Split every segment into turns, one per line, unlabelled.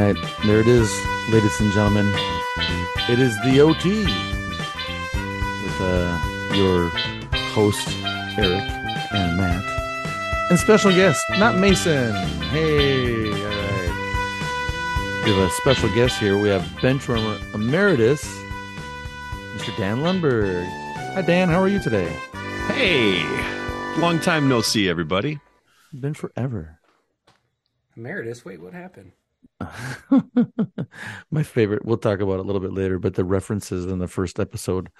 right, there it is, ladies and gentlemen. It is the OT with uh, your host Eric and Matt, and special guest, not Mason. Hey, all right. We have a special guest here. We have benchwarmer emeritus, Mr. Dan Lundberg. Hi, Dan. How are you today?
Hey, long time no see, everybody.
Been forever.
Emeritus, wait, what happened?
My favorite. We'll talk about it a little bit later, but the references in the first episode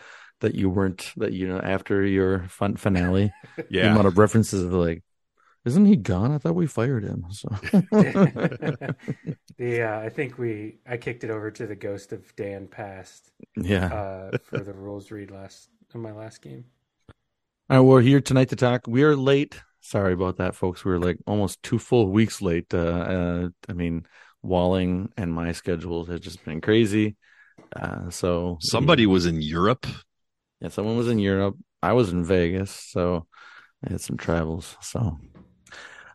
that you weren't that you know after your fun finale, the
Yeah,
amount of references of like, isn't he gone? I thought we fired him. So
the uh, I think we I kicked it over to the ghost of Dan Past
yeah.
uh, for the rules read last in my last game.
All right, we're here tonight to talk. We are late. Sorry about that, folks. We were like almost two full weeks late. Uh, uh I mean, Walling and my schedules have just been crazy. Uh, so
somebody was in Europe.
Yeah, someone was in Europe. I was in Vegas, so I had some travels. So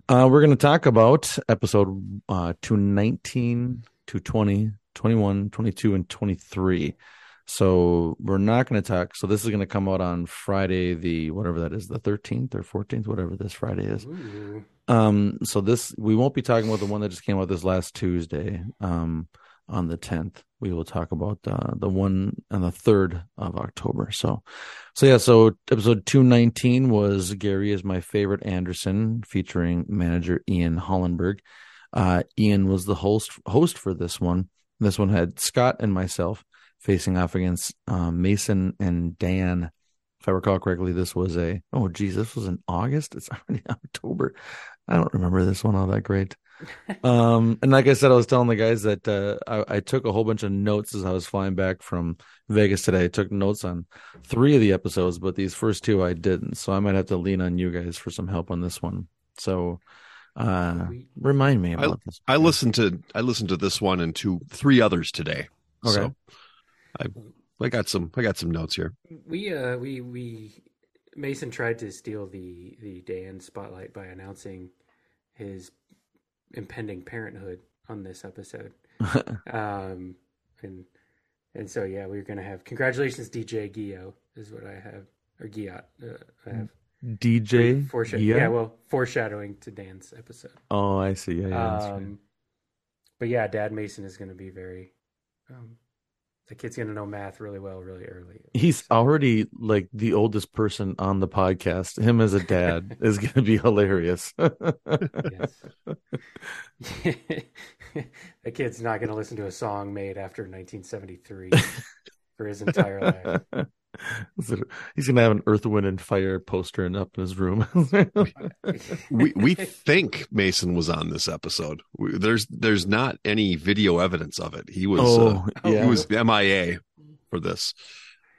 uh, we're going to talk about episode uh, 219, 220, 21, 22, and 23. So we're not going to talk. So this is going to come out on Friday, the whatever that is, the 13th or 14th, whatever this Friday is.
Ooh.
Um, so this we won't be talking about the one that just came out this last Tuesday. Um, on the tenth, we will talk about uh, the one on the third of October. So, so yeah. So episode two nineteen was Gary is my favorite Anderson, featuring manager Ian Hollenberg. Uh, Ian was the host host for this one. This one had Scott and myself facing off against uh, Mason and Dan. If I recall correctly, this was a oh geez, this was in August. It's already October. I don't remember this one all that great. um, and like I said, I was telling the guys that uh, I, I took a whole bunch of notes as I was flying back from Vegas today. I took notes on three of the episodes, but these first two I didn't. So I might have to lean on you guys for some help on this one. So uh, remind me about this.
I listened to I listened to this one and two three others today.
Okay.
So I I got some I got some notes here.
We uh we we Mason tried to steal the the Dan spotlight by announcing his impending parenthood on this episode. Um and and so yeah, we're gonna have congratulations DJ Gio is what I have or Giat. Uh, I have
DJ.
foreshadow.
Gia?
Yeah, well, foreshadowing to Dan's episode.
Oh, I see. Yeah, yeah. that's right.
Um, but yeah, Dad Mason is going to be very. Um, the kid's going to know math really well, really early.
He's already like the oldest person on the podcast. Him as a dad is going to be hilarious.
The kid's not going to listen to a song made after 1973 for his entire life.
He's going to have an Earth, Wind, and Fire poster in up in his room.
We we think Mason was on this episode. We, there's there's not any video evidence of it. He was uh,
oh, yeah.
he was MIA for this.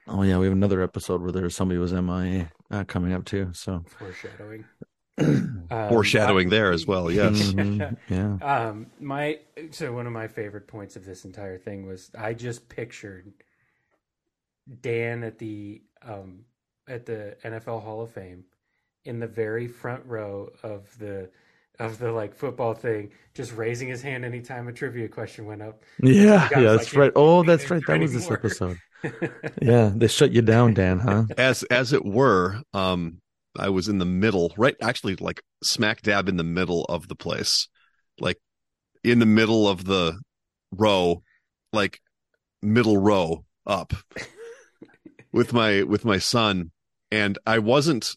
Oh, yeah. We have another episode where there's somebody was MIA uh, coming up too. So
Foreshadowing. Um,
Foreshadowing there as well. Yes.
Mhm. yeah.
Um, my so one of my favorite points of this entire thing was I just pictured Dan at the um at the NFL Hall of Fame in the very front row of the of the like football thing, just raising his hand anytime a trivia question went up.
Yeah. Yeah. That's
like,
right. Oh, that's right. That was this
anymore."
episode. Yeah. They shut you down, Dan, huh?
as as it were um i was in the middle right actually like smack dab in the middle of the place like in the middle of the row like middle row up with my with my son and i wasn't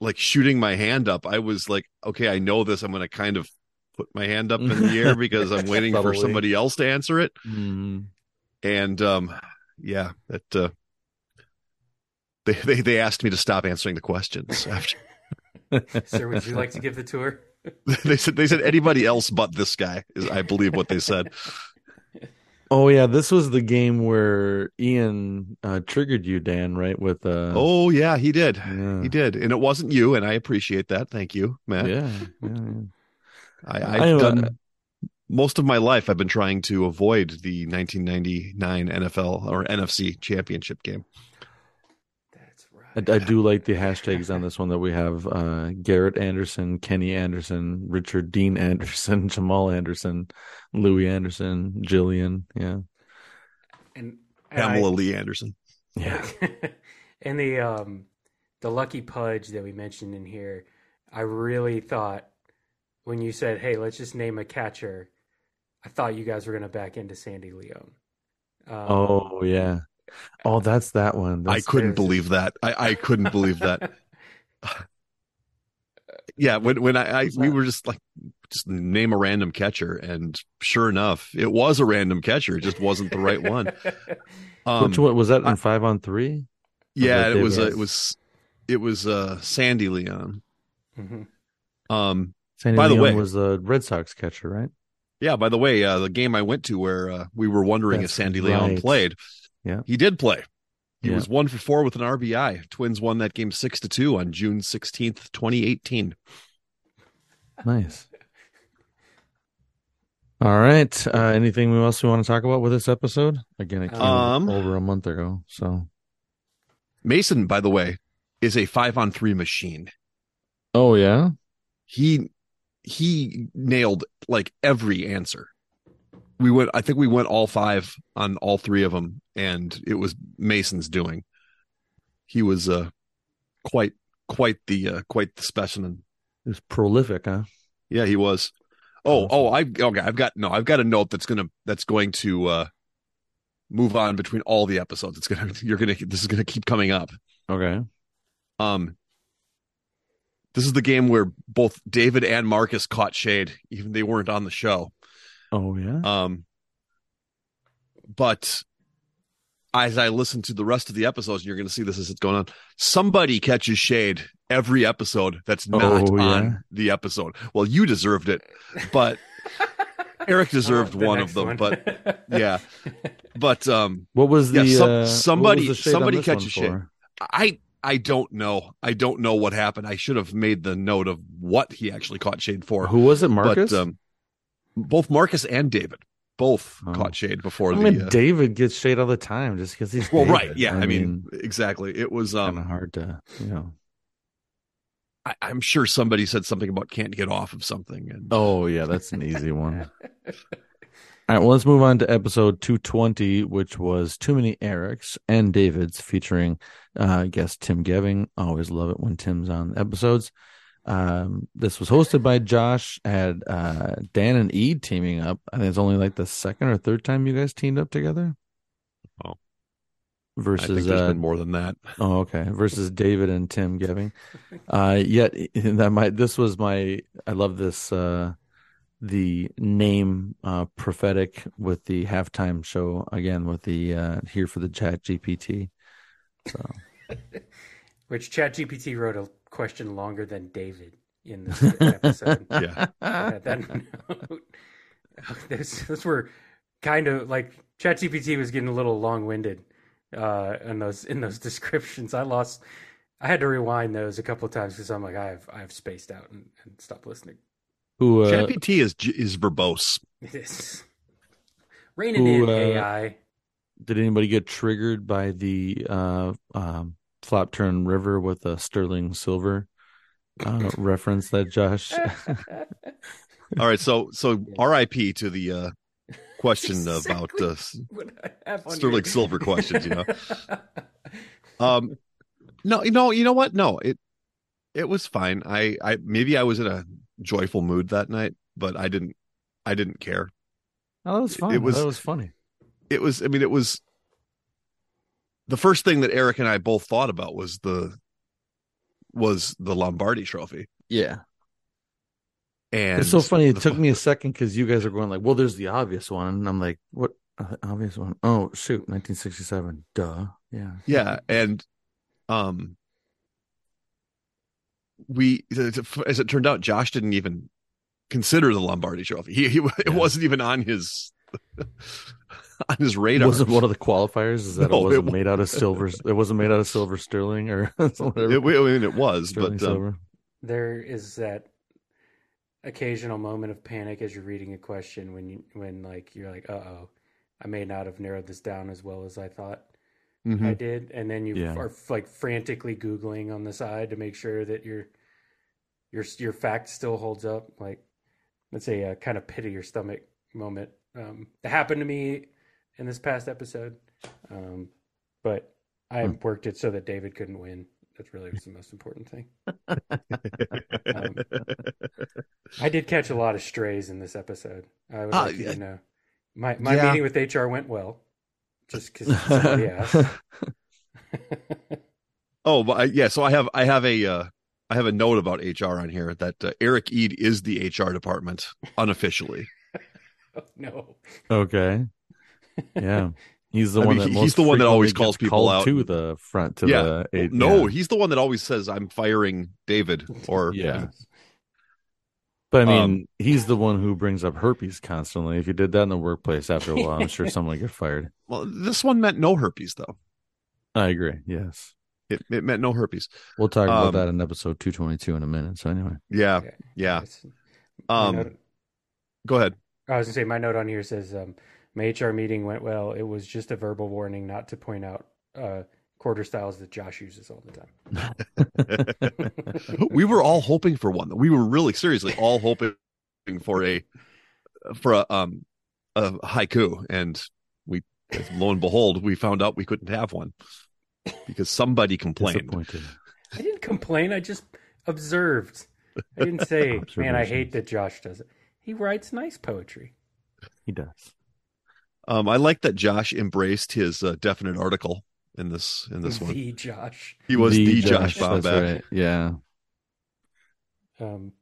like shooting my hand up. I was like okay i know this. I'm going to kind of put my hand up in the air because i'm waiting for somebody else to answer it.
Mm.
and um yeah that uh they, they they asked me to stop answering the questions after
Sir, would you like to give the tour?
they said they said anybody else but this guy is i believe what they said
Oh yeah, this was the game where Ian uh, triggered you, Dan, right? With uh,
oh yeah he did
yeah,
he did and it wasn't you and i appreciate that thank you man
yeah, yeah, yeah.
I,
know,
done
uh,
most of my life i've been trying to avoid the 1999 nfl or nfc championship game.
I, I do like the hashtags on this one that we have uh, Garrett Anderson, Kenny Anderson, Richard Dean Anderson, Jamal Anderson, Louis Anderson, Jillian. Yeah.
And, and
Pamela
I-
Lee Anderson.
Yeah.
and the um the lucky pudge that we mentioned in here, I really thought when you said, "Hey, let's just name a catcher," I thought you guys were going to back into Sandy Leon. Um,
Oh, yeah. Oh, that's that one.
I couldn't
there's-
believe that. I, I couldn't believe that. Yeah, when when I, I we were just like just name a random catcher, and sure enough, it was a random catcher. It just wasn't the right one. Um,
Which one was that in
I-
five on three?
yeah, it was uh, it was it was uh, Sandy Leon.
Mhm.
Um,
Sandy
By the way-
was the Red Sox catcher, right?
yeah. By the way, uh, the game I went to where uh, we were wondering
That's
if Sandy Leon
right.
played,
Yeah.
he did play. He
Yeah.
was one for four with an RBI. Twins won that game six to two on June sixteenth, twenty eighteen.
Nice. All right. Uh, anything else we want to talk about with this episode? Again, it came
Um,
over a month ago. So,
Mason, by the way, is a five on three machine.
oh yeah,
He he nailed like every answer. We went. I think we went all five on all three of them, and it was Mason's doing. He was uh quite quite the uh, quite the specimen.
it was prolific, huh?
Yeah, he was. Oh, oh, I okay. I've got no. I've got a note that's gonna that's going to uh move on between all the episodes. It's gonna you're gonna this is gonna keep coming up.
Okay.
Um, this is the game where both David and Marcus caught shade, even they weren't on the show.
Oh yeah.
Um, but as I listen to the rest of the episodes, and you're going to see this as it's going on. Somebody catches shade every episode that's not
Oh, yeah.
on the episode. Well, you deserved it, but Eric deserved
Oh, the
one
next
of them.
one.
But yeah, but um,
What was the
yeah, some-
uh,
somebody-
was the
somebody catches shade. I I don't know. I don't know what happened. I should have made the note of what he actually caught shade for.
Who was it, Marcus?
But um, both Marcus and David both
Oh.
caught shade before
I
the.
mean,
uh,
David gets shade all the time just because he's
well,
David.
right? Yeah, I, mean, exactly. It was.
kind of
Um,
hard to, you know.
I, I'm sure somebody said something about can't get off of something, and
Oh yeah, that's an easy one. All right, well, let's move on to episode 220, which was Too Many Erics and Davids featuring uh, guest Tim Geving. Always love it when Tim's on episodes. Um, this was hosted by Josh, had uh, Dan and Eid teaming up. I think it's only like the second or third time you guys teamed up together.
Oh. I
Versus
think there's
uh,
been more than that.
Oh, okay. Versus David and Tim Geving. Uh, yet that might. This was my. I love this. Uh, the name uh, prophetic with the halftime show again with the uh, here for the chat GPT. So
Which Chat GPT wrote a question longer than David in this episode.
Yeah.
At that note, those, those were kind of like ChatGPT was getting a little long-winded uh, in those in those descriptions. I lost. I had to rewind those a couple of times because I'm like, I have I have spaced out and, and stopped listening.
who? Uh,
ChatGPT is is verbose.
It is reining
Who,
in
uh,
AI.
did anybody get triggered by the uh, um, flop turn river with a sterling silver uh, reference that Josh?
All right, so so R.I.P. to the uh, question
That's
about uh,
what I have on
Sterling
here.
Silver questions. You know. Um, no, no, you know what? No, it it was fine. I, I maybe I was in a joyful mood that night, but I didn't, I didn't care.
Oh, that was fun.
It was-
that was funny.
It was, I mean, it was the first thing that Eric and I both thought about was the was the Lombardi Trophy,
Yeah.
and
it's so funny. It took
fu-
me a second because you guys are going like, "Well, there's the obvious one," and I'm like, "What uh, obvious one? Oh, shoot, 1967. Duh. Yeah.
yeah, and um, we as it turned out, Josh didn't even consider the Lombardi Trophy. He, he it
Yeah.
wasn't even on his on his
It
radar.
wasn't one of the qualifiers. Is that
No,
it
it
wasn't
wa-
made out of silver? It wasn't made out of silver sterling or whatever.
It, I mean, it was,
sterling
but um,
there is that occasional moment of panic as you're reading a question when you when like you're like uh oh i may not have narrowed this down as well as i thought
Mhm.
I did, and then you
Yeah.
are like frantically googling on the side to make sure that your your your fact still holds up. Like let's say a uh, kind of pit of your stomach moment. Um, that happened to me in this past episode, um, but I
Hmm.
worked it so that David couldn't win. That's really was the most important thing. Um, I did catch a lot of strays in this episode. I would
Ah,
like you
yeah.
to know. My my
Yeah.
meeting with HR went well, just because somebody asked.
oh, but I, yeah. So I have I have a uh, I have a note about HR on here that uh, Eric Eid is the HR department unofficially.
oh, no.
okay. Yeah. He's the
I
one
mean,
that
he's the one that always calls people out.
to the front to
Yeah.
the eight,
no,
yeah.
he's the one that always says I'm firing David or
Yeah. But I mean,
Um,
he's the one who brings up herpes constantly. If you did that in the workplace after a while, I'm sure someone would get fired.
Well, this one meant no herpes though.
I agree. Yes.
It it meant no herpes.
We'll talk about
Um,
that in episode 222 in a minute. So anyway,
Yeah,
Yeah.
yeah.
It's-
Um,
note-
go ahead.
I was gonna say my note on here says um, my HR meeting went well. It was just a verbal warning not to point out uh, quarter styles that Josh uses all the time.
we were all hoping for one. We were really seriously all hoping for a for a um a haiku, and we lo and behold, we found out we couldn't have one because somebody complained.
I didn't complain. I just observed. I didn't say, man, I hate that Josh does it. He writes nice poetry.
He does.
Um, I like that Josh embraced his uh, definite article in this in this one.
The Josh.
He was the, Josh,
that's
Bomback.
right. Yeah.
Um,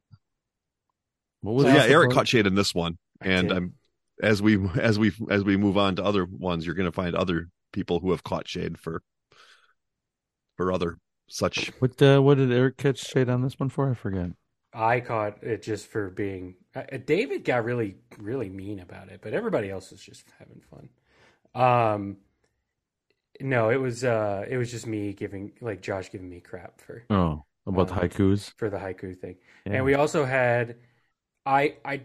What was
So yeah, Eric caught shade in this one,
I
and
did.
I'm as we as we as we move on to other ones, you're going to find other people who have caught shade for for other such.
What uh, what did Eric catch shade on this one for? I forget.
I caught it just for being. Uh, David got really, really mean about it, but everybody else was just having fun. Um, no, it was uh, it was just me giving like Josh giving me crap for
Oh, about the
Um,
haikus.
for the haiku thing,
Yeah.
and we also had, I I,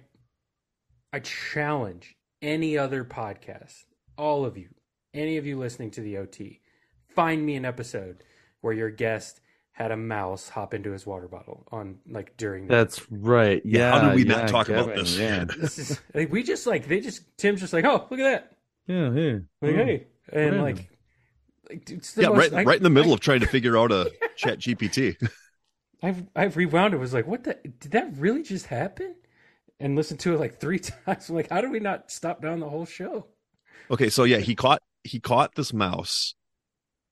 I challenge any other podcast, all of you, any of you listening to the OT, find me an episode where your guest had a mouse hop into his water bottle on like during the
That's right.
Yeah,
Yeah.
how did we
yeah,
not talk about
Kevin,
this?
Yeah.
this is like we just like they just Tim's just like oh look at that
Yeah. Yeah.
like
Oh.
hey and
random.
like, like it's the
Yeah,
most-
right,
I-
right in the middle
I,
of trying to figure out a Chat GPT.
I've I've rewound it was like what the did that really just happen and listened to it like three times I'm like how did we not stop down the whole show
Okay, so yeah, he caught he caught this mouse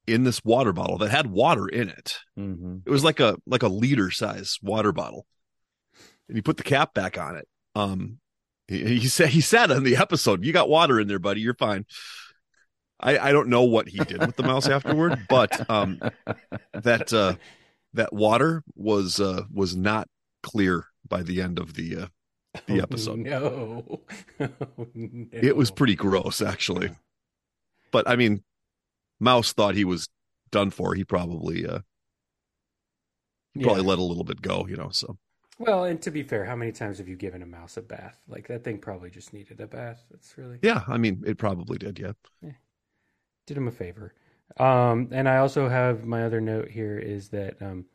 in this water bottle that had water in it.
Mhm.
It was like a like a liter size water bottle, and he put the cap back on it. Um, he, he said he said on the episode, "You got water in there, buddy. You're fine." I I don't know what he did with the mouse afterward, but um, that uh, that water was uh was not clear by the end of the uh, the
Oh,
episode.
no, Oh, no.
It was pretty gross, actually. But I mean, Mouse thought he was done for. He probably uh he
Yeah.
probably let a little bit go, you know. So
well and to be fair how many times have you given a mouse a bath like that thing probably just needed a bath that's really
yeah, I mean, it probably did. Yeah.
did him a favor. Um, and I also have my other note here is that um,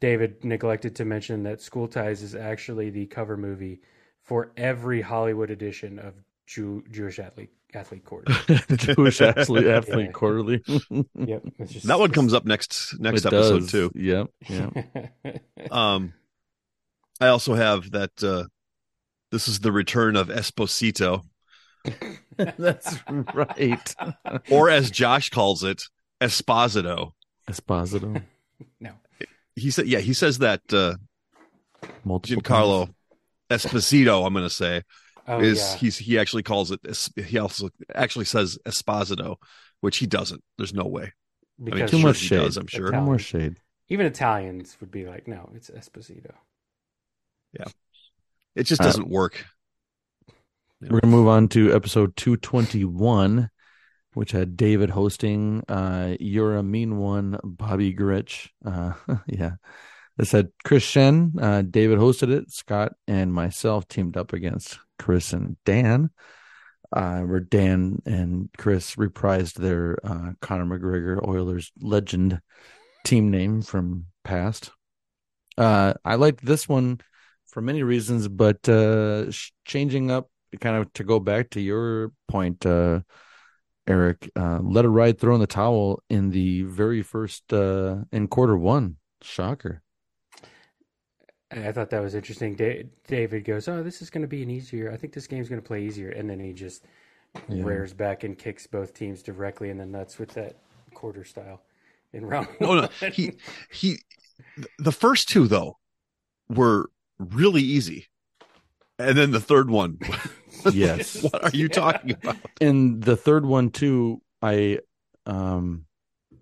David neglected to mention that School Ties is actually the cover movie for every Hollywood edition of Jew- Jewish athlete athlete quarter.
Jewish athlete, athlete
Yeah.
quarterly.
yep, just,
That one comes up next next
It
episode
does.
too.
Yep. Yep.
Um, I also have that. uh This is the return of Esposito,
That's right.
or as Josh calls it, Esposito.
Esposito.
no,
He said, "Yeah, he says that uh
Multiple
Giancarlo
times.
Esposito. I'm going to say
oh
is
yeah,
he's he actually calls it. He also actually says Esposito, which he doesn't. There's no way. I mean,
because
too
sure
much
he
shade.
does, I'm sure.
No more shade.
even Italians would be like, no, it's Esposito.
Yeah, it just
Uh,
doesn't work.
We're gonna move on to episode 221, which had David hosting. Uh, You're a mean one, Bobby Grich. Uh, yeah, this said Chris Shen. Uh, David hosted it. Scott and myself teamed up against Chris and Dan. uh, where Dan and Chris reprised their uh, Conor McGregor Oilers legend team name from past. Uh, I liked this one for many reasons, but uh, changing up kind of to go back to your point, uh, Eric, uh, let it ride, throw in the towel in the very first uh, in quarter one. Shocker.
I thought that was interesting. David goes, "Oh, this is going to be an easier. I think this game's going to play easier," and then he just yeah. rears back and kicks both teams directly in the nuts with that quarter style in round.
Oh no, he he. The first two though were really easy, and then the third one.
yes.
what are you yeah. talking about?
And the third one too. I um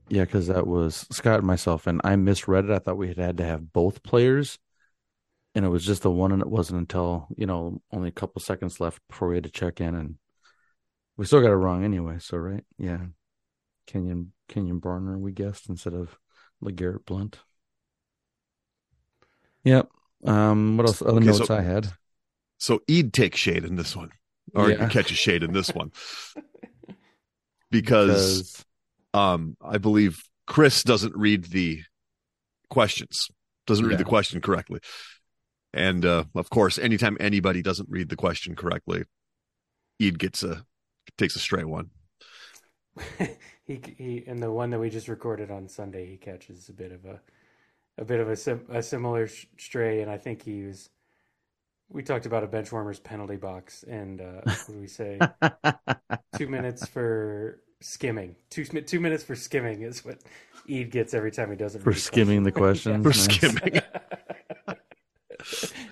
yeah, because that was Scott and myself, and I misread it. I thought we had had to have both players and it was just the one, and it wasn't until you know only a couple seconds left before we had to check in, and we still got it wrong anyway. So right, yeah, Kenyon Kenyon Barner we guessed instead of LeGarrette Blunt. Yep. Um. What else? Other okay, notes so, I had.
So Eid takes shade in this one, or yeah. catches shade in this one, because, because um I believe Chris doesn't read the questions doesn't read yeah. the question correctly. And uh, of course, anytime anybody doesn't read the question correctly, Eid gets a takes a stray one.
he he, and the one that we just recorded on Sunday, he catches a bit of a a bit of a, sim, a similar stray, and I think he was. We talked about a benchwarmers penalty box, and uh, what do we say? two minutes for skimming. Two two minutes for skimming is what Eid gets every time he does it
for skimming the questions.
for nice. skimming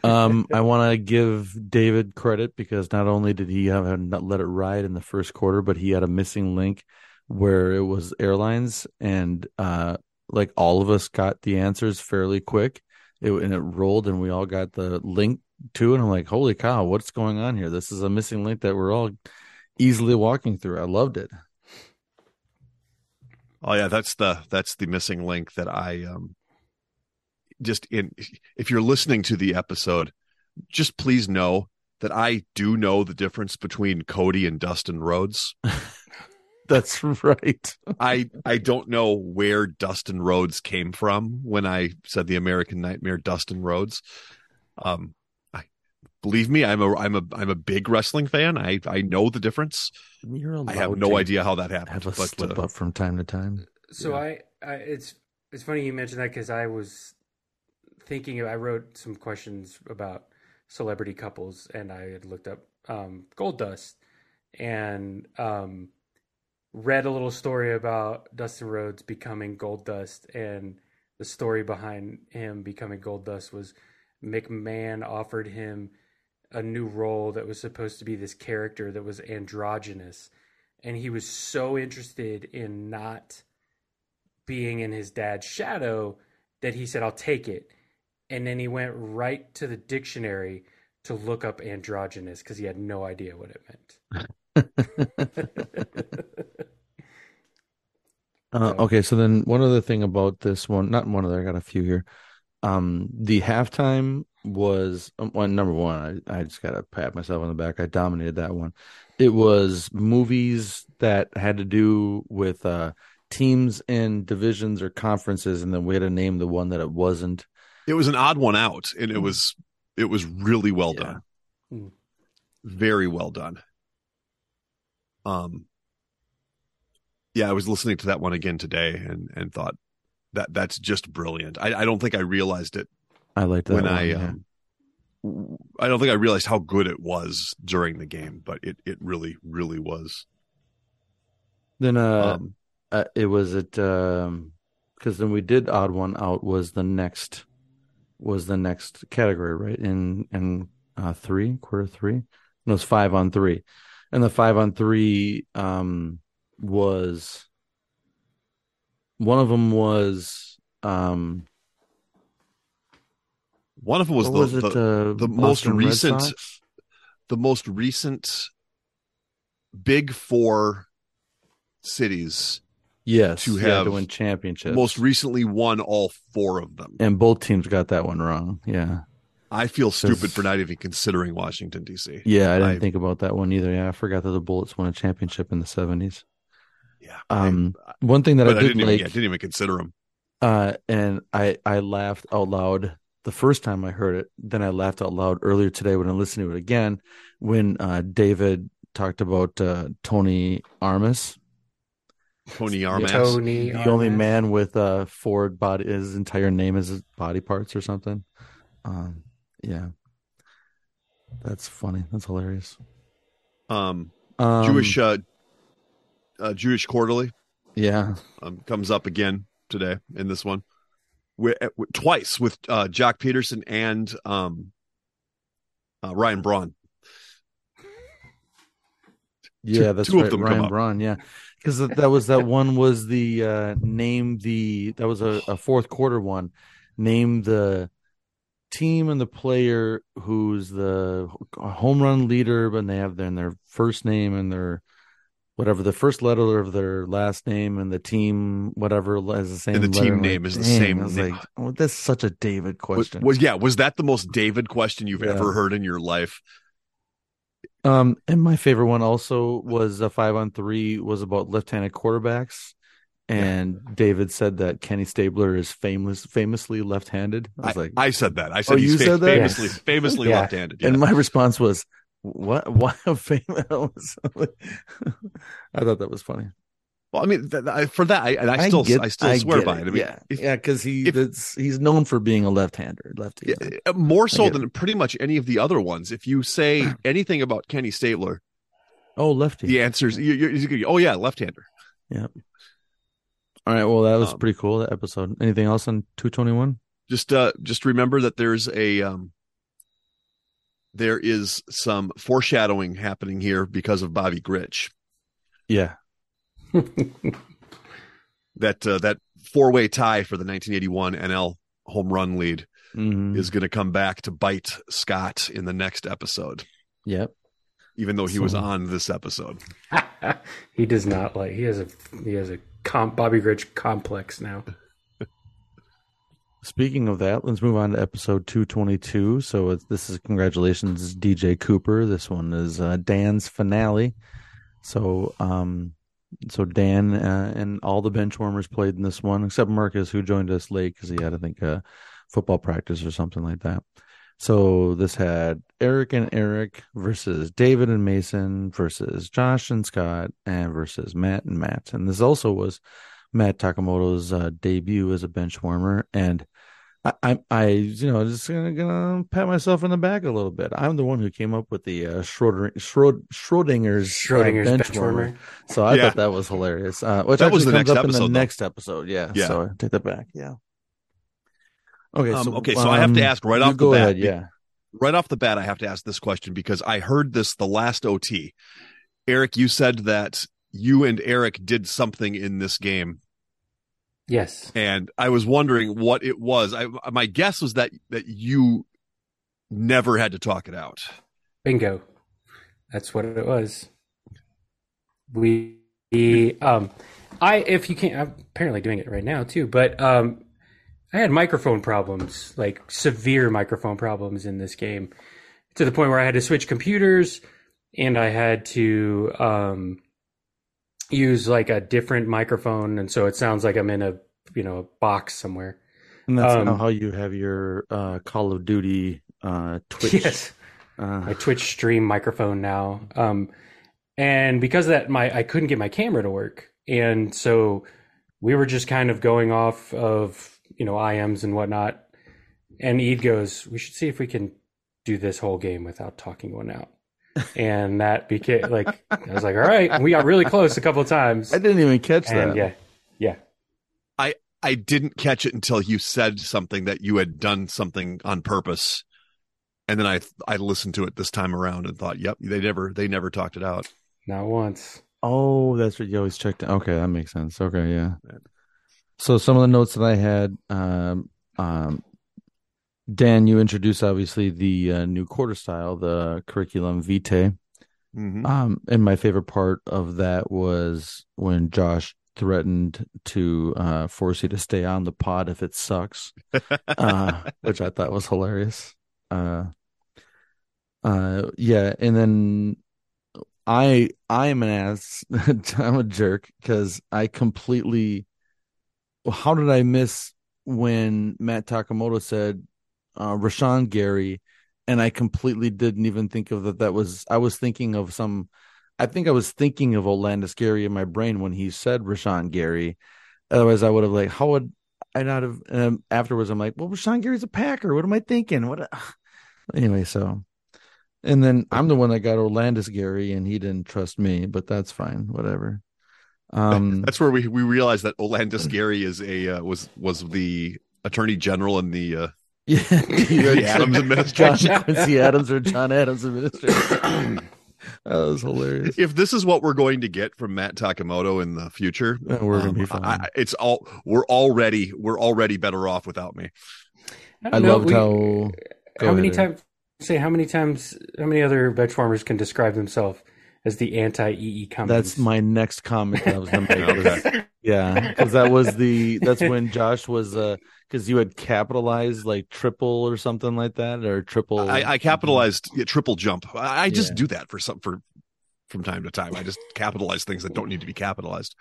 um, I want to give David credit because not only did he have not let it ride in the first quarter, but he had a missing link where it was airlines, and uh, like all of us got the answers fairly quick. It, and it rolled, and we all got the link to it. And I'm like, holy cow, what's going on here? This is a missing link that we're all easily walking through. I loved it.
Oh yeah, that's the that's the missing link that I um just in if you're listening to the episode, just please know that I do know the difference between Cody and Dustin Rhodes.
That's right.
I I don't know where Dustin Rhodes came from when I said the American Nightmare Dustin Rhodes. Um I believe me, I'm a I'm a I'm a big wrestling fan. I I know the difference. I have no idea how that happened.
Have a but, slip uh, up from time to time.
So yeah. I, I it's it's funny you mentioned that because I was thinking, I wrote some questions about celebrity couples, and I had looked up um, Goldust and um, read a little story about Dustin Rhodes becoming Goldust, and the story behind him becoming Goldust was McMahon offered him a new role that was supposed to be this character that was androgynous, and he was so interested in not being in his dad's shadow that he said, "I'll take it." And then he went right to the dictionary to look up androgynous because he had no idea what it
meant. uh, okay, so then one other thing about this one, not one other, I got a few here. Um, the halftime was um, one number one. I, I just got to pat myself on the back. I dominated that one. It was movies that had to do with uh, teams and divisions or conferences, and then we had to name the one that it wasn't
it was an odd one out, and it hmm. was it was really well yeah. done, hmm. very well done. Um, yeah, I was listening to that one again today, and and thought that that's just brilliant. I, I don't think I realized it.
I like that
when
one,
I.
Yeah.
Um, I don't think I realized how good it was during the game, but it, it really, really was.
Then uh, um, uh it was it um because then we did odd one out was the next was the next category, right? In in uh, three quarter three, and it was five on three, and the five on three um, was one of them was um,
one of them was the was it, uh, the most recent the most recent big four cities
Yes,
to have
to win championships.
Most recently, won all four of them,
and both teams got that one wrong. Yeah,
I feel stupid for not even considering Washington D.C.
Yeah, I didn't
I-
think about that one either. Yeah, I forgot that the Bullets won a championship in the seventies.
Yeah,
Um, one thing that I
I,
did
didn't even,
like,
yeah, didn't even consider them.
uh, and I I laughed out loud the first time I heard it. Then I laughed out loud earlier today when I listened to it again when uh, David talked about uh, Tony Armas,
Tony Armas.
Tony,
the only man with a Ford body. His entire name is his body parts or something. Um, yeah, that's funny. That's hilarious.
Um,
Um,
Jewish uh, uh, Jewish Quarterly
Yeah.
um, comes up again today in this one, Wi- uh, twice with uh, Joc Pederson and um, uh, Ryan Braun.
Yeah,
Two-
that's
two of
right.
them come
Ryan
up.
Braun, yeah. Because that, that was that one was the uh name the that was a, a fourth quarter one. Name the team and the player who's the home run leader, but they have their, their first name and their whatever the first letter of their last name and the team whatever is the same.
And the
letter.
team
like,
name is the same
I was
name.
like, oh, that's such a David
Was,
question.
was yeah? Was that the most David question you've
Yeah.
ever heard in your life?
Um, and my favorite one also was a five on three was about left-handed quarterbacks, and David said that Kenny Stabler is famous, famously left-handed. I was
I,
like,
I said that. I said
Oh,
he's
you
fa-
said that?
famously
Yes.
famously
Yeah.
left-handed. Yeah.
and my response was, "What? Why famous?" I thought that was funny.
Well, I mean, th- th- for that, I, and I still I, still swear by it. I mean,
yeah,
if-
yeah, because he
if-
that's he's known for being a left-hander, lefty.
Yeah, uh, more so
get
than pretty much any of the other ones. If you say anything about Kenny Stabler,
Oh, lefty.
the answer's you, you, you, you- oh yeah, left-hander. Yeah.
All right. Well, that was
Um,
pretty cool. That episode. Anything else on two twenty one?
Just uh, just remember that there's a um, there is some foreshadowing happening here because of Bobby Grich.
Yeah.
That uh, that four-way tie for the 1981 NL home run lead
Mhm.
is going to come back to bite Scott in the next episode,
Yep.
even though he was on this episode.
he does not like. He has a he has a comp, Bobby Grich complex now.
Speaking of that, let's move on to episode 222. So this is congratulations, DJ Cooper. This one is uh, Dan's finale. So, um, so Dan uh, and all the bench warmers played in this one, except Marcus, who joined us late because he had, I think, a football practice or something like that. So this had Eric and Eric versus David and Mason versus Josh and Scott and versus Matt and Matt. And this also was Matt Takamoto's uh, debut as a bench warmer, and I, I, I, you know, just gonna, gonna pat myself in the back a little bit. I'm the one who came up with the uh, Schroeder, Schrod, Schrodinger's, uh,
Schrodinger's
bench,
bench
warmer.
warmer.
So I
Yeah.
thought that was hilarious. Uh, which
That was
actually
the
comes
next
up in the
though.
next episode. Yeah.
Yeah.
So I take that back. Yeah. Okay.
Um,
so
okay, so I have to
um,
ask right
you
off the bat,
ahead. Yeah.
right off the bat, I have to ask this question because I heard this the last OT. Eric, you said that you and Eric did something in this game,
Yes.
and I was wondering what it was. I, my guess was that that you never had to talk it out.
Bingo. That's what it was. We, we um I if you can't I'm apparently doing it right now too, but um I had microphone problems, like severe microphone problems in this game to the point where I had to switch computers and I had to um use like a different microphone and so it sounds like I'm in a you know a box somewhere.
And that's
Um,
how you have your uh, Call of Duty uh, Twitch.
Yes.
Uh,
my Twitch stream microphone now. Um, and because of that, my I couldn't get my camera to work, and so we were just kind of going off of you know IMs and whatnot. And Ed goes, "We should see if we can do this whole game without talking one out." And that became like I was like, "All right." We got really close a couple of times,
I didn't even catch
and
that.
yeah, yeah.
I I didn't catch it until you said something that you had done something on purpose, and then I I listened to it this time around and thought, "Yep, they never they never talked it out."
Not once.
Oh, that's what you always checked. Okay, that makes sense. Okay, yeah. So some of the notes that I had, um, um, Dan, you introduced obviously the uh, new quarter style, the curriculum vitae.
Mhm.
Um, and my favorite part of that was when Josh threatened to uh, force you to stay on the pod if it sucks, uh, which I thought was hilarious. uh, uh, yeah, and then I I am an ass. I'm a jerk because I completely. How did I miss when Matt Takamoto said uh, Rashan Gary, and I completely didn't even think of that. That was I was thinking of some. I think I was thinking of Olandis Gary in my brain when he said Rashan Gary. Otherwise, I would have like, how would I not have? And afterwards, I'm like, well, Rashan Gary's a Packer. What am I thinking? What? Anyway, so and then I'm the one that got Olandis Gary, and he didn't trust me, but that's fine, whatever. Um,
That's where we we realized that Olandis Gary is a uh, was was the attorney general in the uh,
yeah,
the Adams
John
administration.
Quincy Adams or John Adams administration. that was hilarious.
If this is what we're going to get from Matt Takamoto in the future,
Yeah, we're gonna
um,
be fine.
I, I- it's all we're already we're already better off without me.
don't
I
know,
loved
we-
how.
How many times say how many times how many other veg farmers can describe themselves as the anti EE Cummings?
That's my next comment that I was going to make.
Okay.
yeah, because that was the that's when Josh was uh because you had capitalized like triple or something like that or triple.
I, I capitalized yeah, triple jump. I, I just
Yeah.
do that for some for from time to time. I just capitalize things that don't need to be capitalized.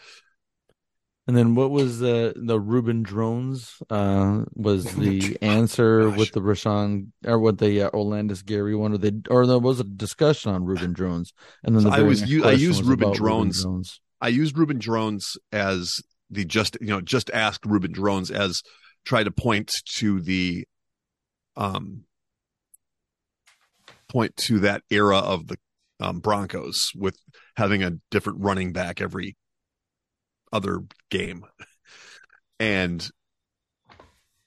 And then what was the the Reuben Droughns? Uh, was the answer
Gosh.
with the Rashan or what the uh, Olandis Gary one, or they or there was a discussion on Reuben Droughns, and then the
So I was u- I used
was
Reuben
Droughns.
drones. I used Reuben Droughns as the just you know just ask Reuben Droughns as try to point to the um point to that era of the um, Broncos with having a different running back every other game, and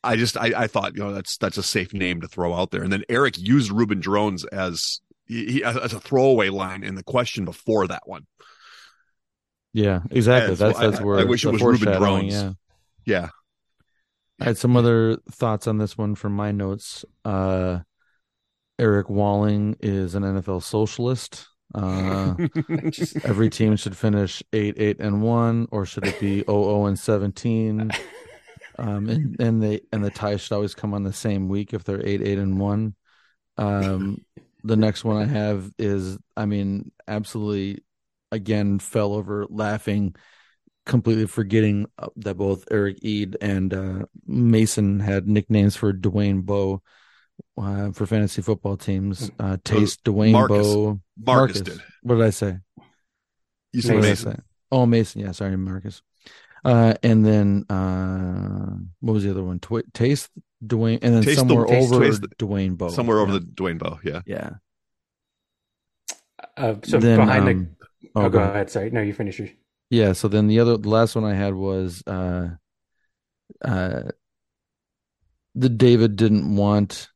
I just I, I thought you know that's that's a safe name to throw out there, and then Eric used Reuben Droughns as he, as a throwaway line in the question before that one.
Yeah, exactly.
Yeah,
that's that's
I-
where
I wish it was
Reuben
Droughns.
Yeah.
Yeah,
I had some other thoughts on this one from my notes. Uh, Eric Walling is an NFL socialist. Uh,
Just-
every team should finish eight, eight, and one, or should it be 0, and seventeen? Um, and, and they and the tie should always come on the same week if they're eight, eight, and one. Um, the next one I have is, I mean, absolutely, again, fell over laughing, completely forgetting uh, that both Eric Eid and uh, Mason had nicknames for Dwayne Bowe uh, for fantasy football teams. Uh, Taste Dwayne
Marcus.
Bowe.
Marcus did.
What did I say?
You
What
said Mason.
say? Oh, Mason. Yeah, sorry, Marcus. Uh, and then uh, what was the other one? Twi- Taste Dwayne, and then
Taste
somewhere
Taste-
over
Taste the-
Dwayne Bowe.
Somewhere over
yeah.
the Dwayne Bowe. Yeah.
yeah.
uh, so
Then,
behind
um,
the
oh,
oh,
go
go
ahead.
ahead. Sorry, no, you finish. Your...
Yeah. So then the other, the last one I had was uh, uh, the David didn't want.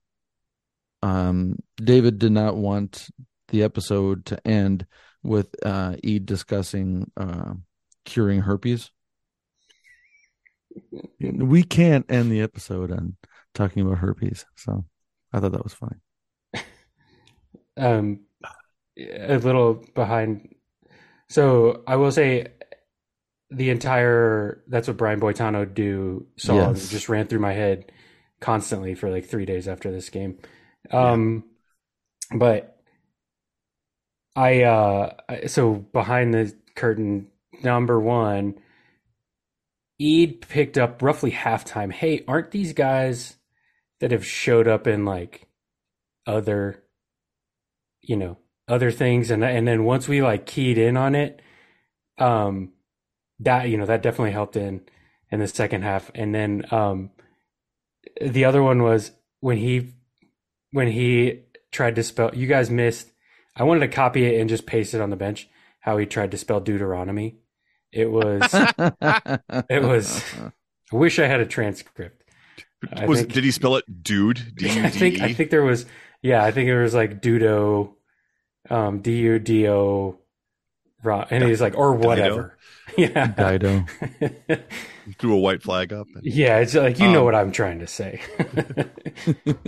Um, David did not want the episode to end with uh, E discussing uh, curing herpes. We can't end the episode on talking about herpes, so I thought that was funny.
um a little behind so i will say the entire that's what brian boitano do song
Yes.
just ran through my head constantly for like three days after this game um but i uh so behind the curtain number one Eid picked up roughly halftime. Hey, aren't these guys that have showed up in like other you know other things? And and then once we like keyed in on it um that you know that definitely helped in in the second half. And then um the other one was when he when he tried to spell you guys missed I wanted to copy it and just paste it on the bench how he tried to spell Deuteronomy it was It was- I wish I had a transcript I
Was
think-
did he spell it dude? D U
I think I
D
think there was yeah, I think it was like Dudo, um, D U D O, and he's like or whatever. Yeah,
Dido.
Threw a white flag up.
yeah. It's like you know
Um,
what I'm trying to say.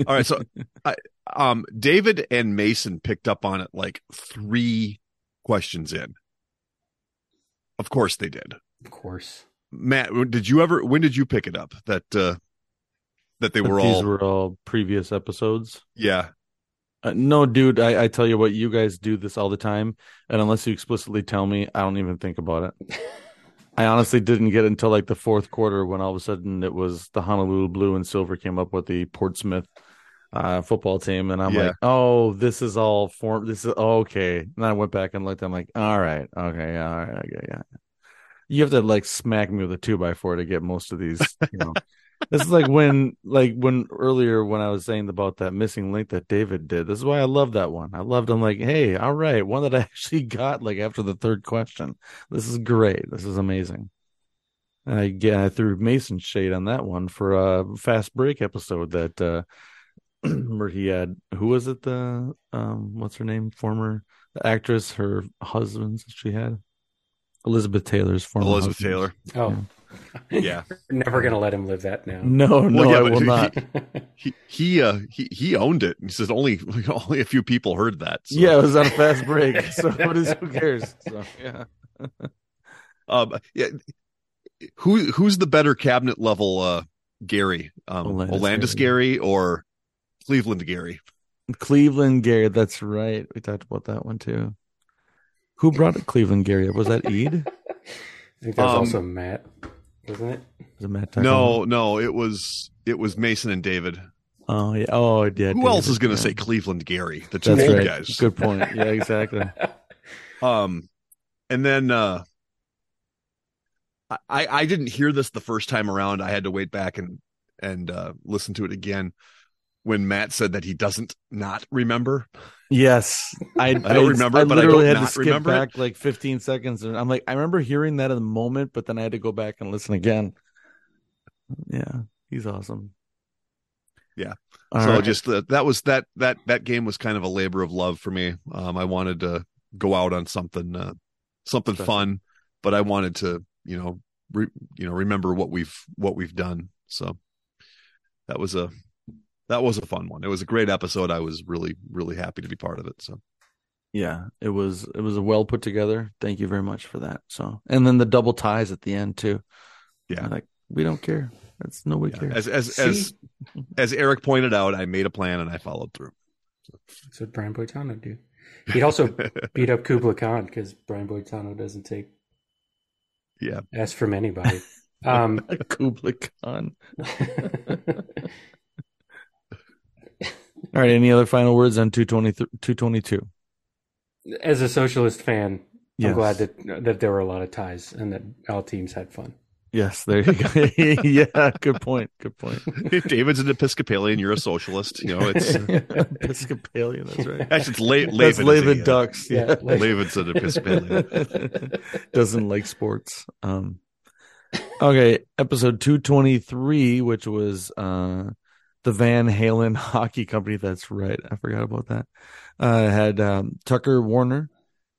All right, so I, um, David and Mason picked up on it like three questions in. Of course they did.
of course,
Matt, did you ever? When did you pick it up? That uh, that they
But
were
these
all
were all previous episodes.
yeah
Uh, no, dude, I, I tell you what, you guys do this all the time, and unless you explicitly tell me, I don't even think about it. I honestly didn't get it until like the fourth quarter when all of a sudden it was the Honolulu Blue and Silver came up with the Portsmouth uh, football team, and I'm
Yeah.
like, oh, this is all form. This is okay. And I went back and looked. I'm like, all right, okay, all right, okay, yeah. You have to like smack me with a two by four to get most of these. You know, this is like when, like when earlier when I was saying about that missing link that David did. This is why I love that one. I loved. I'm like, hey, all right, one that I actually got like after the third question. This is great. This is amazing. And I yeah, I threw Mason shade on that one for a fast break episode that uh where he had who was it the um what's her name former the actress her husbands she had Elizabeth Taylor's former
Elizabeth
husband.
Taylor.
Oh,
Yeah.
never gonna let him live that now.
No, no,
yeah,
I will
he-
not.
He he uh he, he owned it. He says only only a few people heard that. so.
Yeah, it was on a fast break. So what is who cares? So yeah.
Um yeah. Who who's the better cabinet level uh Gary? Um
Olandis
Olandis Gary or Cleveland Gary?
Cleveland Gary, that's right. We talked about that one too. Who brought it Cleveland Gary? up? Was that Ed?
I think that was
Um,
also Matt, wasn't it?
Was it Matt
No, no, it was it was Mason and David.
Oh yeah. Oh yeah.
Who else is going to
yeah.
say Cleveland Gary? The two
That's
old
right.
guys.
Good point. Yeah, exactly.
Um, and then uh, I I didn't hear this the first time around. I had to wait back and and uh, listen to it again when Matt said that he doesn't not remember.
Yes, I,
I don't remember
I
but I
literally
don't
had to skip
remember it.
back like 15 seconds, and I'm like, I remember hearing that in the moment, but then I had to go back and listen again. Yeah, he's awesome.
Yeah.
All
so
right.
just uh, that was that that that game was kind of a labor of love for me. Um, I wanted to go out on something uh, something
Special.
fun, but I wanted to you know re, you know remember what we've what we've done. So that was a that was a fun one. It was a great episode. I was really really happy to be part of it. So
yeah, it was it was a well put together. Thank you very much for that. So, and then the double ties at the end too.
yeah.
like we don't care. That's nobody
Yeah.
cares.
As as
See?
as as Eric pointed out, I made a plan and I followed through.
That's what Brian Boitano would do. He'd also beat up Kubla Khan because Brian Boitano doesn't take
Yeah.
S from anybody. Um,
Kubla Khan. All right. Any other final words on 220, 222?
as a socialist fan,
Yes.
I'm glad that that there were a lot of ties and that all teams had fun.
Yes, there you go. yeah, good point. Good point.
If David's an Episcopalian. You're a socialist. You know, it's
Episcopalian, that's right.
actually it's La-
That's
Laven.
Lavid Ducks.
Yeah,
Yeah.
Laven.
An Episcopalian.
Doesn't like sports. Um okay, episode 223, which was uh the Van Halen Hockey Company. That's right. I forgot about that. Uh had um Tucker Warner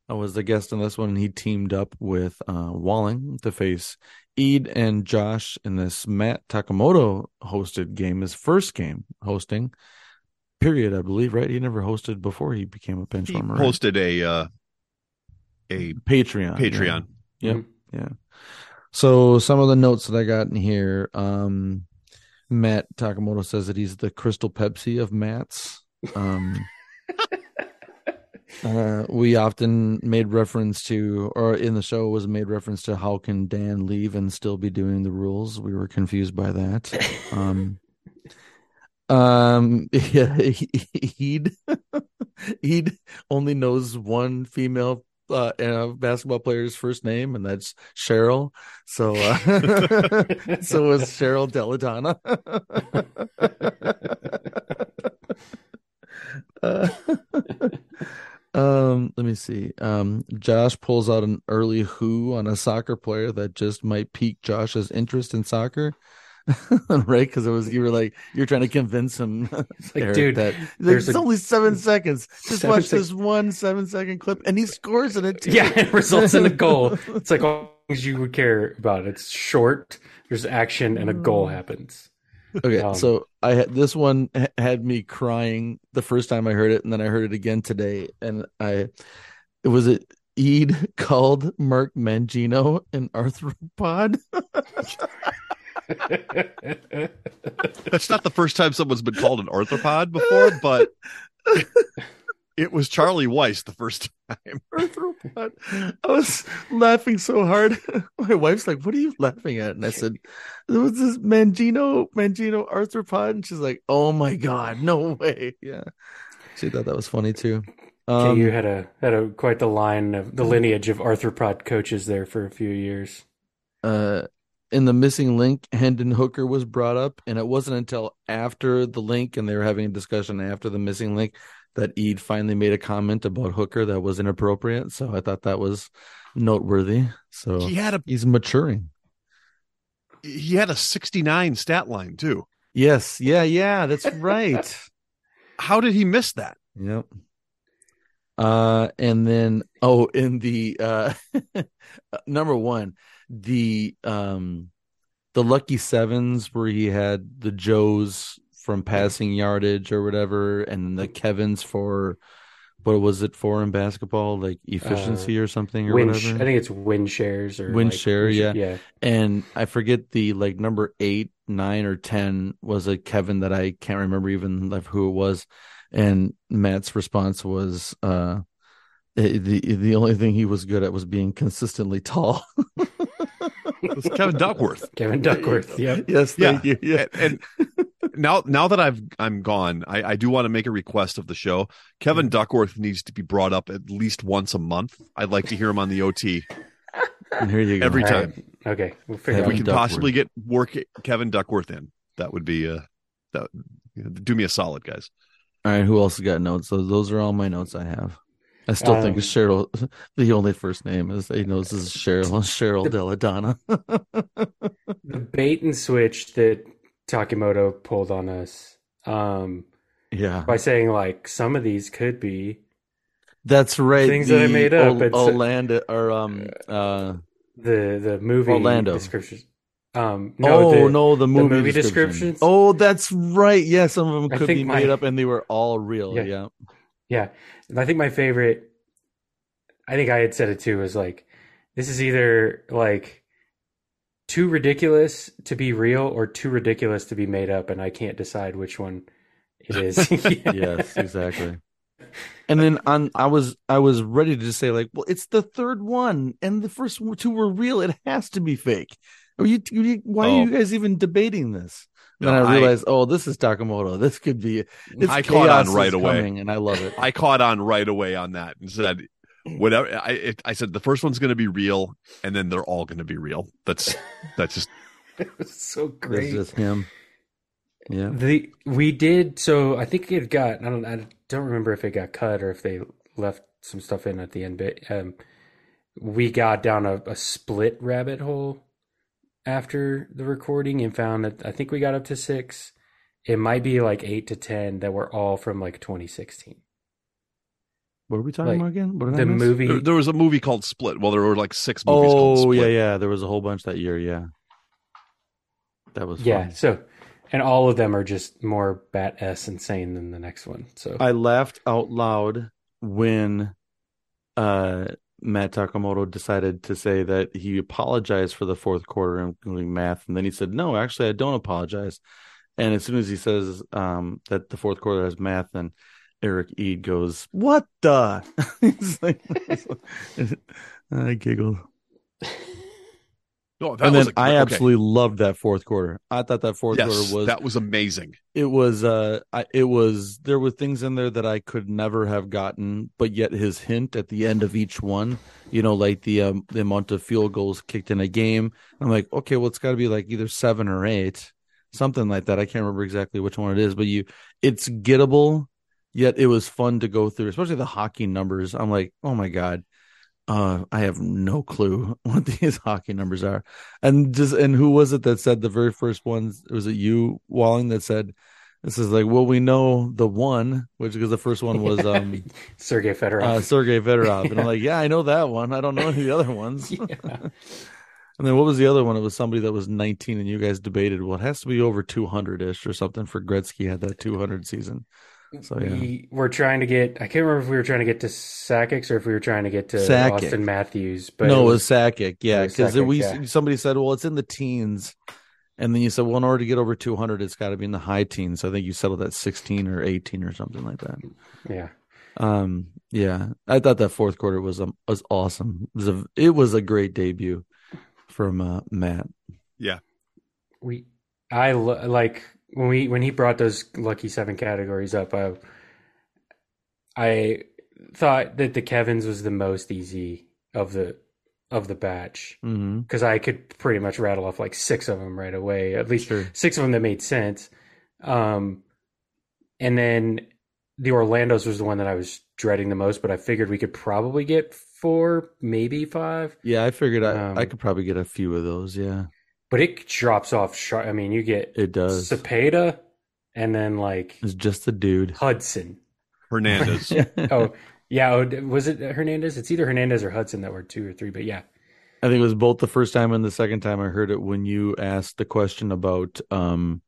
uh, was the guest on this one, he teamed up with uh Walling to face Eid and Josh in this Matt Takamoto hosted game, his first game hosting. Period, I believe, right? He never hosted before he became a bench
He
warmer. right?
posted a uh, a
Patreon. yeah.
Patreon.
Yep.
Mhm.
Yeah. So some of the notes that I got in here, um, Matt Takamoto says that he's the Crystal Pepsi of Matt's. Um, uh, we often made reference to, or in the show was made reference to, how can Dan leave and still be doing the rules? We were confused by that. Um, um, yeah, he'd he'd only knows one female uh, uh, basketball player's first name, and that's Cheryl. So, uh, so was Cheryl Deladonna. uh, um, let me see. Um, Josh pulls out an early who on a soccer player that just might pique Josh's interest in soccer. right, because it was you were like you're trying to convince him,
It's like,
Eric,
dude,
that like,
there's
it's
a-
only seven seconds. Just
Seven
watch this one seven second clip, and he scores in it too.
yeah, it results in a goal. It's like all things you would care about. It's short. There's action, and a goal happens.
Okay,
Um,
so I had this one had me crying the first time I heard it, and then I heard it again today, and I it was it Eid called Mark Mangino an arthropod.
That's not the first time someone's been called an arthropod before, but it was Charlie Weis the first time.
Arthropod. I was laughing so hard. My wife's like, "What are you laughing at?" And I said, "There was this Mangino Mangino arthropod," and she's like, "Oh my god, no way!" Yeah, she thought that was funny too. Um,
you had a had a quite the line of the lineage of arthropod coaches there for a few years.
uh, in the missing link, Hendon Hooker was brought up, and it wasn't until after the link and they were having a discussion after the missing link that Eid finally made a comment about Hooker that was inappropriate. So I thought that was noteworthy. So
He had a
he's maturing.
he had a 69 stat line too.
Yes, yeah, yeah, that's right.
How did he miss that?
Yep. Uh, and then oh, in the uh, number one, the um, the lucky sevens where he had the Joes from passing yardage or whatever, and the Kevins for what was it for in basketball, like efficiency or something or
Win,
whatever.
I think it's win shares or
Win
like-
share, yeah.
yeah.
and I forget the like number eight, nine, or ten was a Kevin that I can't remember even like who it was. And Matt's response was, uh, eh, the the only thing he was good at was being consistently tall.
It was Kevin Duckworth.
Kevin Duckworth. Yep.
yes, thank you. Yeah,
And, and now now that I've I'm gone, I, I do want to make a request of the show. Kevin Duckworth needs to be brought up at least once a month. I'd like to hear him on the OT.
and here you go.
Every
All
time.
right. Okay, we'll figure
Kevin
If we can
Duckworth.
possibly get work Kevin Duckworth in, that would be uh that do me a solid, guys.
All right, who else has got notes? Those those are all my notes I have. I still think
Um,
Cheryl. The only first name is he knows is Cheryl Cheryl Deladonna.
the bait and switch that Takamoto pulled on us um,
yeah,
by saying like some of these could be
That's right.
Things that I made up. It's-
Orlando or um uh
the the movie
Orlando.
descriptions. Um, no,
oh
the,
no the movie,
movie
description.
descriptions?
Oh, that's right. Yeah, some of them could
think
be
my-
made up and they were all real.
Yeah.
Yeah.
Yeah, I think my favorite. I think I had said it too. is like, this is either like too ridiculous to be real or too ridiculous to be made up, and I can't decide which one it is. Yeah.
Yes, exactly. And then on I was I was ready to just say like, well, it's the third one and the first two were real. It has to be fake. Are you, you why
Oh.
are you guys even debating this?
No,
then I
I-
realized, oh, this is Takamoto. This could be it's
I caught on
chaos
right away.
coming, and I love it.
I caught on right away on that and said whatever I it, I said the first one's going to be real and then they're all going to be real. That's that's just
it was so
That's
great.
just him. Yeah.
The we did so. I think it got. I don't. I don't remember if it got cut or if they left some stuff in at the end. But um, we got down a, a split rabbit hole after the recording and found that I think we got up to six. It might be like eight to ten that were all from like 2016.
What are we talking
Like,
about again? What
The
miss?
movie.
there, there was a movie called Split. Well, there were like six movies called
Oh
Split.
yeah, yeah. There was a whole bunch that year. Yeah, that was
yeah.
fun.
So, and all of them are just more bat s insane than the next one. So
I laughed out loud when uh Matt Takamoto decided to say that he apologized for the fourth quarter, including math, and then he said, "No, actually, I don't apologize." And as soon as he says um, that the fourth quarter has math, then Eric Eid goes, "What the?" Like, I giggled,
No, that
and then
a-
I
okay.
absolutely loved that fourth quarter. I thought that fourth
yes,
quarter was
that was amazing.
it was uh I, it was there were things in there that I could never have gotten but yet his hint at the end of each one you know like the um, the amount of field goals kicked in a game I'm like okay well it's got to be like either 7 or 8 something like that I can't remember exactly which one it is but you it's gettable yet it was fun to go through especially the hockey numbers I'm like oh my god uh, I have no clue what these hockey numbers are. And just and who was it that said the very first ones? Was it you, Walling, that said this is like, well, we know the one, which because the first one was um
Sergey Fedorov.
uh Sergey Fedorov. And I'm like, yeah, I know that one. I don't know any of the other ones.
yeah.
And then what was the other one? It was somebody that was 19 and you guys debated, well, it has to be over 200 ish or something for Gretzky had that 200 season. So yeah.
We were trying to get. I can't remember if we were trying to get to Sakic or if we were trying to get to
Sakic.
Auston Matthews. But
no,
it
it was Sakic. Yeah, because we
yeah.
somebody said, well, it's in the teens, And then you said, well, in order to get over 200, it's got to be in the high teens. I think you settled at 16 or 18 or something like that.
Yeah.
Um, yeah, I thought that fourth quarter was um, was awesome. It was a it was a great debut from uh, Matt.
Yeah,
we I lo- like when we when he brought those lucky seven categories up. I I thought that the Kevin's was the most easy of the of the batch
Mm-hmm.
because I could pretty much rattle off like six of them right away. At least
Sure.
six of them that made sense. Um, and then the Orlando's was the one that I was dreading the most, but I figured we could probably get four, maybe five.
Yeah, I figured I,
Um,
I could probably get a few of those. Yeah,
But it drops off sharp. I mean, you get
it does.
Cepeda and then like
It's just the dude.
Hudson.
Hernandez.
Oh, yeah. oh, Was it Hernandez? It's either Hernandez or Hudson that were two or three, but yeah.
I think it was both the first time and the second time I heard it when you asked the question about um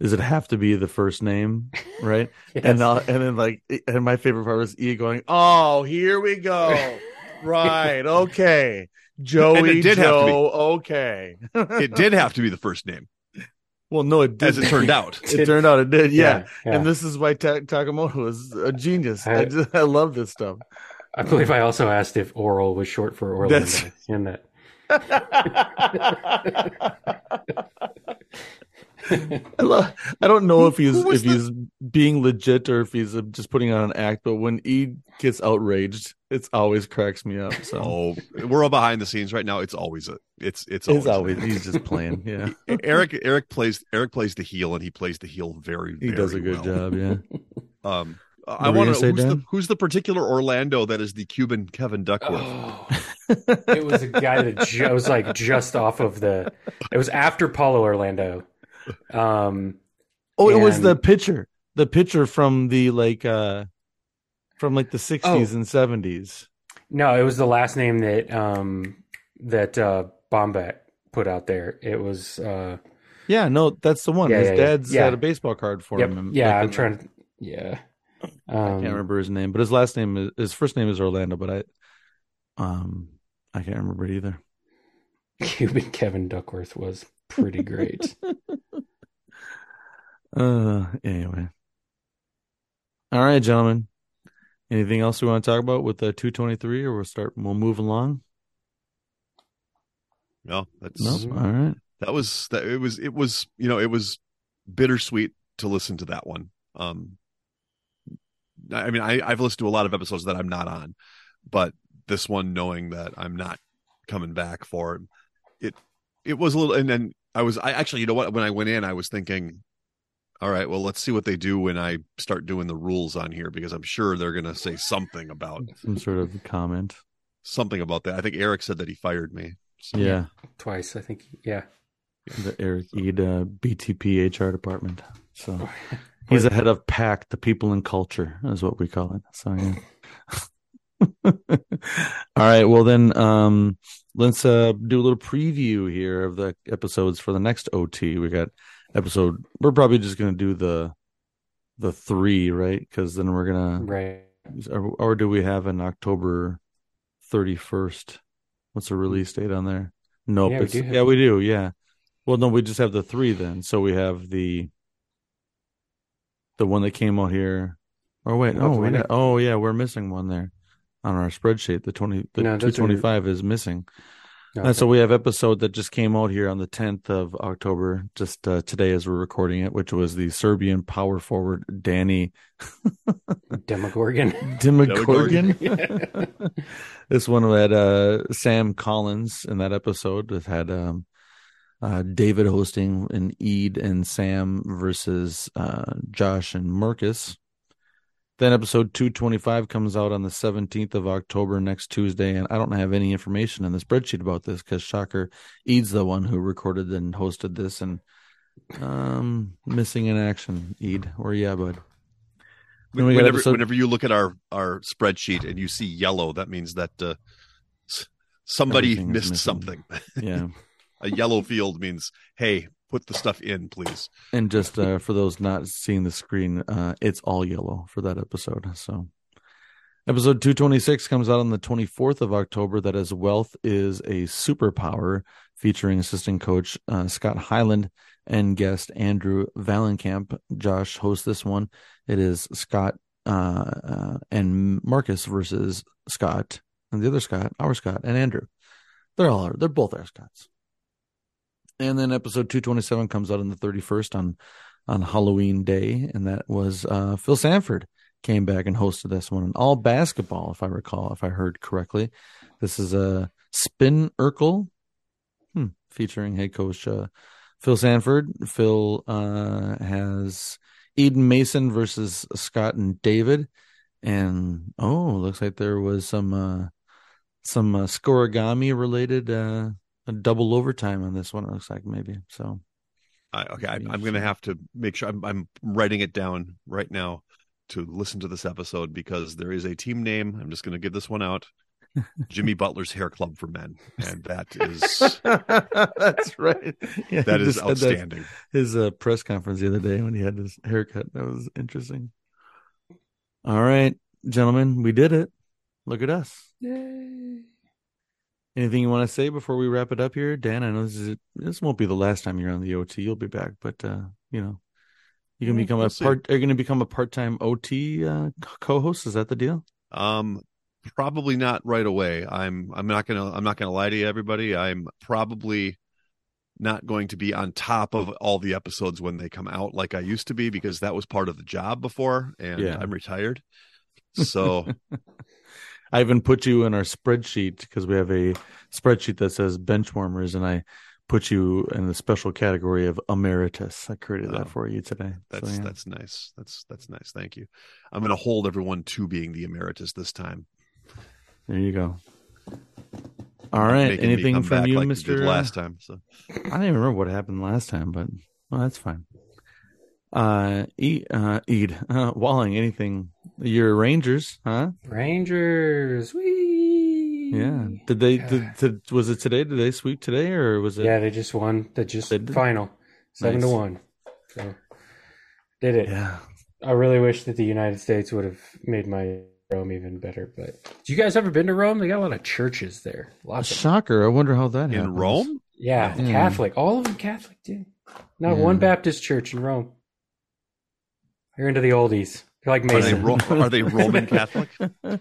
does it have to be the first name, right?
Yes.
And uh, and then like and my favorite part was E going, "Oh, here we go." right. Okay. Joey
did have to be.
Joe. Okay.
it did have to be the first name,
Well, no, it did.
as it turned out.
It turned out it did. Yeah.
yeah.
And this is why Ta- Takamoto is a genius. I,
I-
just, I love this stuff.
I believe I also asked if oral was short for Orlando
That's-
in that.
I love. I don't know if he's
who was
if he's being legit or if he's uh, just putting on an act. But when he gets outraged, it's always cracks me up. So
Oh, we're all behind the scenes right now. It's always a. It's it's always.
it's always he's just playing. Yeah,
Eric Eric plays Eric plays the heel and he plays the heel very well
he
very
does a good
well.
job. Yeah.
Um, I want
gonna
to
say,
who's the who's the particular Orlando that is the Cuban Kevin Duckworth.
Oh, it was a guy that ju- was like just off of the. It was after Paulo Orlando. Um,
Oh, it was the pitcher, the pitcher from the like uh from like the sixties
Oh.
and seventies.
no, it was the last name that um that uh Bombat put out there. It was uh
Yeah, no, that's the one.
Yeah,
His
yeah,
dad's
Yeah.
had a baseball card for
yep,
him.
yeah. I'm trying to yeah.
I
Um,
can't remember his name, but his last name is his first name is Orlando, but I um I can't remember it either.
Cuban Kevin Duckworth was pretty great.
Uh anyway. All right, gentlemen. Anything else we want to talk about with the 223 or we'll start we'll move along?
No, that's
No. All right.
that was that it was it was you know it was bittersweet to listen to that one. Um, I mean, I I've listened to a lot of episodes that I'm not on, but this one, knowing that I'm not coming back for it, it was a little. And then I was I actually you know what when I went in I was thinking. All right, well, let's see what they do when I start doing the rules on here because I'm sure they're going to say something about
Some sort of comment.
something about that. I think Eric said that he fired me. So,
Yeah.
Twice, I think. Yeah.
The Eric Eid uh, BTP HR department. So he's the head of PAC, the people and culture is what we call it. So yeah. All right. Well then um let's uh do a little preview here of the episodes for the next OT. We got episode we're probably just gonna do the the three, right? Because then we're gonna
Right.
or, or do we have an October thirty first? What's the release date on there? Nope.
Yeah, we do have-
yeah, we do. Yeah. Well, no, we just have the three then. So we have the the one that came out here. Or wait, oh, we
one
got,
that-
oh yeah, we're missing one there on our spreadsheet. The twenty, the
No,
two
are-
twenty five is missing.
Okay.
And so we have episode that just came out here on the 10th of October, just uh, today as we're recording it, which was the Serbian power forward Danny
Demogorgon.
Dimogorgon. this one had uh, Sam Collins in that episode. It had um, uh, David hosting and Eid and Sam versus uh, Josh and Marcus. Then episode 225 comes out on the 17th of October next Tuesday. And I don't have any information in the spreadsheet about this because Shocker Eid's the one who recorded and hosted this. And um, missing in action, Eid. Where you at, bud? Then we
whenever,
episode-
whenever you look at our our spreadsheet and you see yellow, that means that uh, somebody
Everything
missed something.
Yeah.
A yellow field means, hey, put the stuff in, please.
And just uh, for those not seeing the screen, uh, it's all yellow for that episode. So, episode 226 comes out on the 24th of October. That is Wealth is a Superpower featuring assistant coach uh, Scott Highland and guest Andrew Valenkamp. Josh hosts this one. It is Scott uh, uh, and Marcus versus Scott and the other Scott, our Scott and Andrew. They're all they're both our Scotts. And then episode 227 comes out on the 31st on on Halloween Day, and that was uh, Phil Sanford came back and hosted this one. On all basketball, if I recall, if I heard correctly. This is a spin Urkel hmm, featuring head coach uh, Phil Sanford. Phil uh, has Eden Mason versus Scott and David, and oh, looks like there was some uh, some uh, scorigami related uh, double overtime on this one. It looks like maybe so.
I, okay, I, I'm going to have to make sure I'm, I'm writing it down right now to listen to this episode because there is a team name. I'm just going to give this one out. Jimmy Butler's Hair Club for Men, and that is
that's right.
Yeah, that is outstanding.
That his uh, press conference the other day when he had his haircut, that was interesting. All right, gentlemen, we did it. Look at us. Yay. Anything you want to say before we wrap it up here, Dan? I know this is this won't be the last time you're on the OT. You'll be back, but uh, you know, you can become we'll a part. See. Are you going to become a part time OT uh, co-host? Is that the deal?
Um, probably not right away. I'm I'm not gonna I'm not gonna lie to you, everybody. I'm probably not going to be on top of all the episodes when they come out like I used to be because that was part of the job before, and yeah. I'm retired. So
I even put you in our spreadsheet because we have a spreadsheet that says benchwarmers, and I put you in the special category of emeritus. I created that oh, for you today.
That's so, yeah. that's nice. That's that's nice. Thank you. I'm going to hold everyone to being the emeritus this time.
There you go. All right. Anything from you, like Mister?
Uh, last time, so
I don't even remember what happened last time, but well, that's fine. Uh, Eid, uh, Eid, uh, Walling. Anything your Rangers, huh?
Rangers. Wee.
Yeah. Did they? Did, did, was it today? Did they sweep today, or was it?
Yeah, they just won. They just they final seven nice. to one. So did it.
Yeah.
I really wish that the United States would have made my Rome even better. But do you guys ever been to Rome? They got a lot of churches there. Lots.
Shocker! I wonder how that
in
happens.
Rome.
Yeah, mm. Catholic. All of them Catholic, dude. Not yeah. one Baptist church in Rome. You're into the oldies. You're like Mason.
Are they, are they Roman Catholic?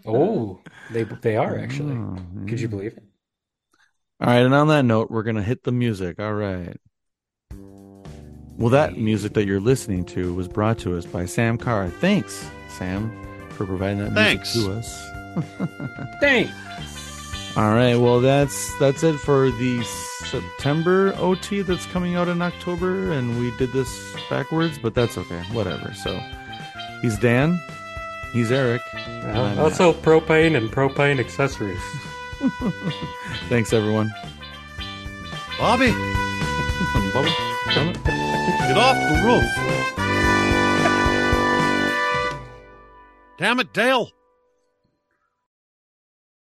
oh, they they are mm, actually. Oh, Could you mm. believe it?
All right, and on that note, we're gonna hit the music. All right. Well, that music that you're listening to was brought to us by Sam Carr. Thanks, Sam, for providing that
Thanks.
music to us.
Thanks.
All right. Well, that's that's it for the September OT that's coming out in October, and we did this backwards, but that's okay. Whatever. So he's Dan, he's Eric,
well, also Matt. propane and propane accessories.
Thanks, everyone.
Bobby,
Bobby,
get off the roof. Damn it, Dale.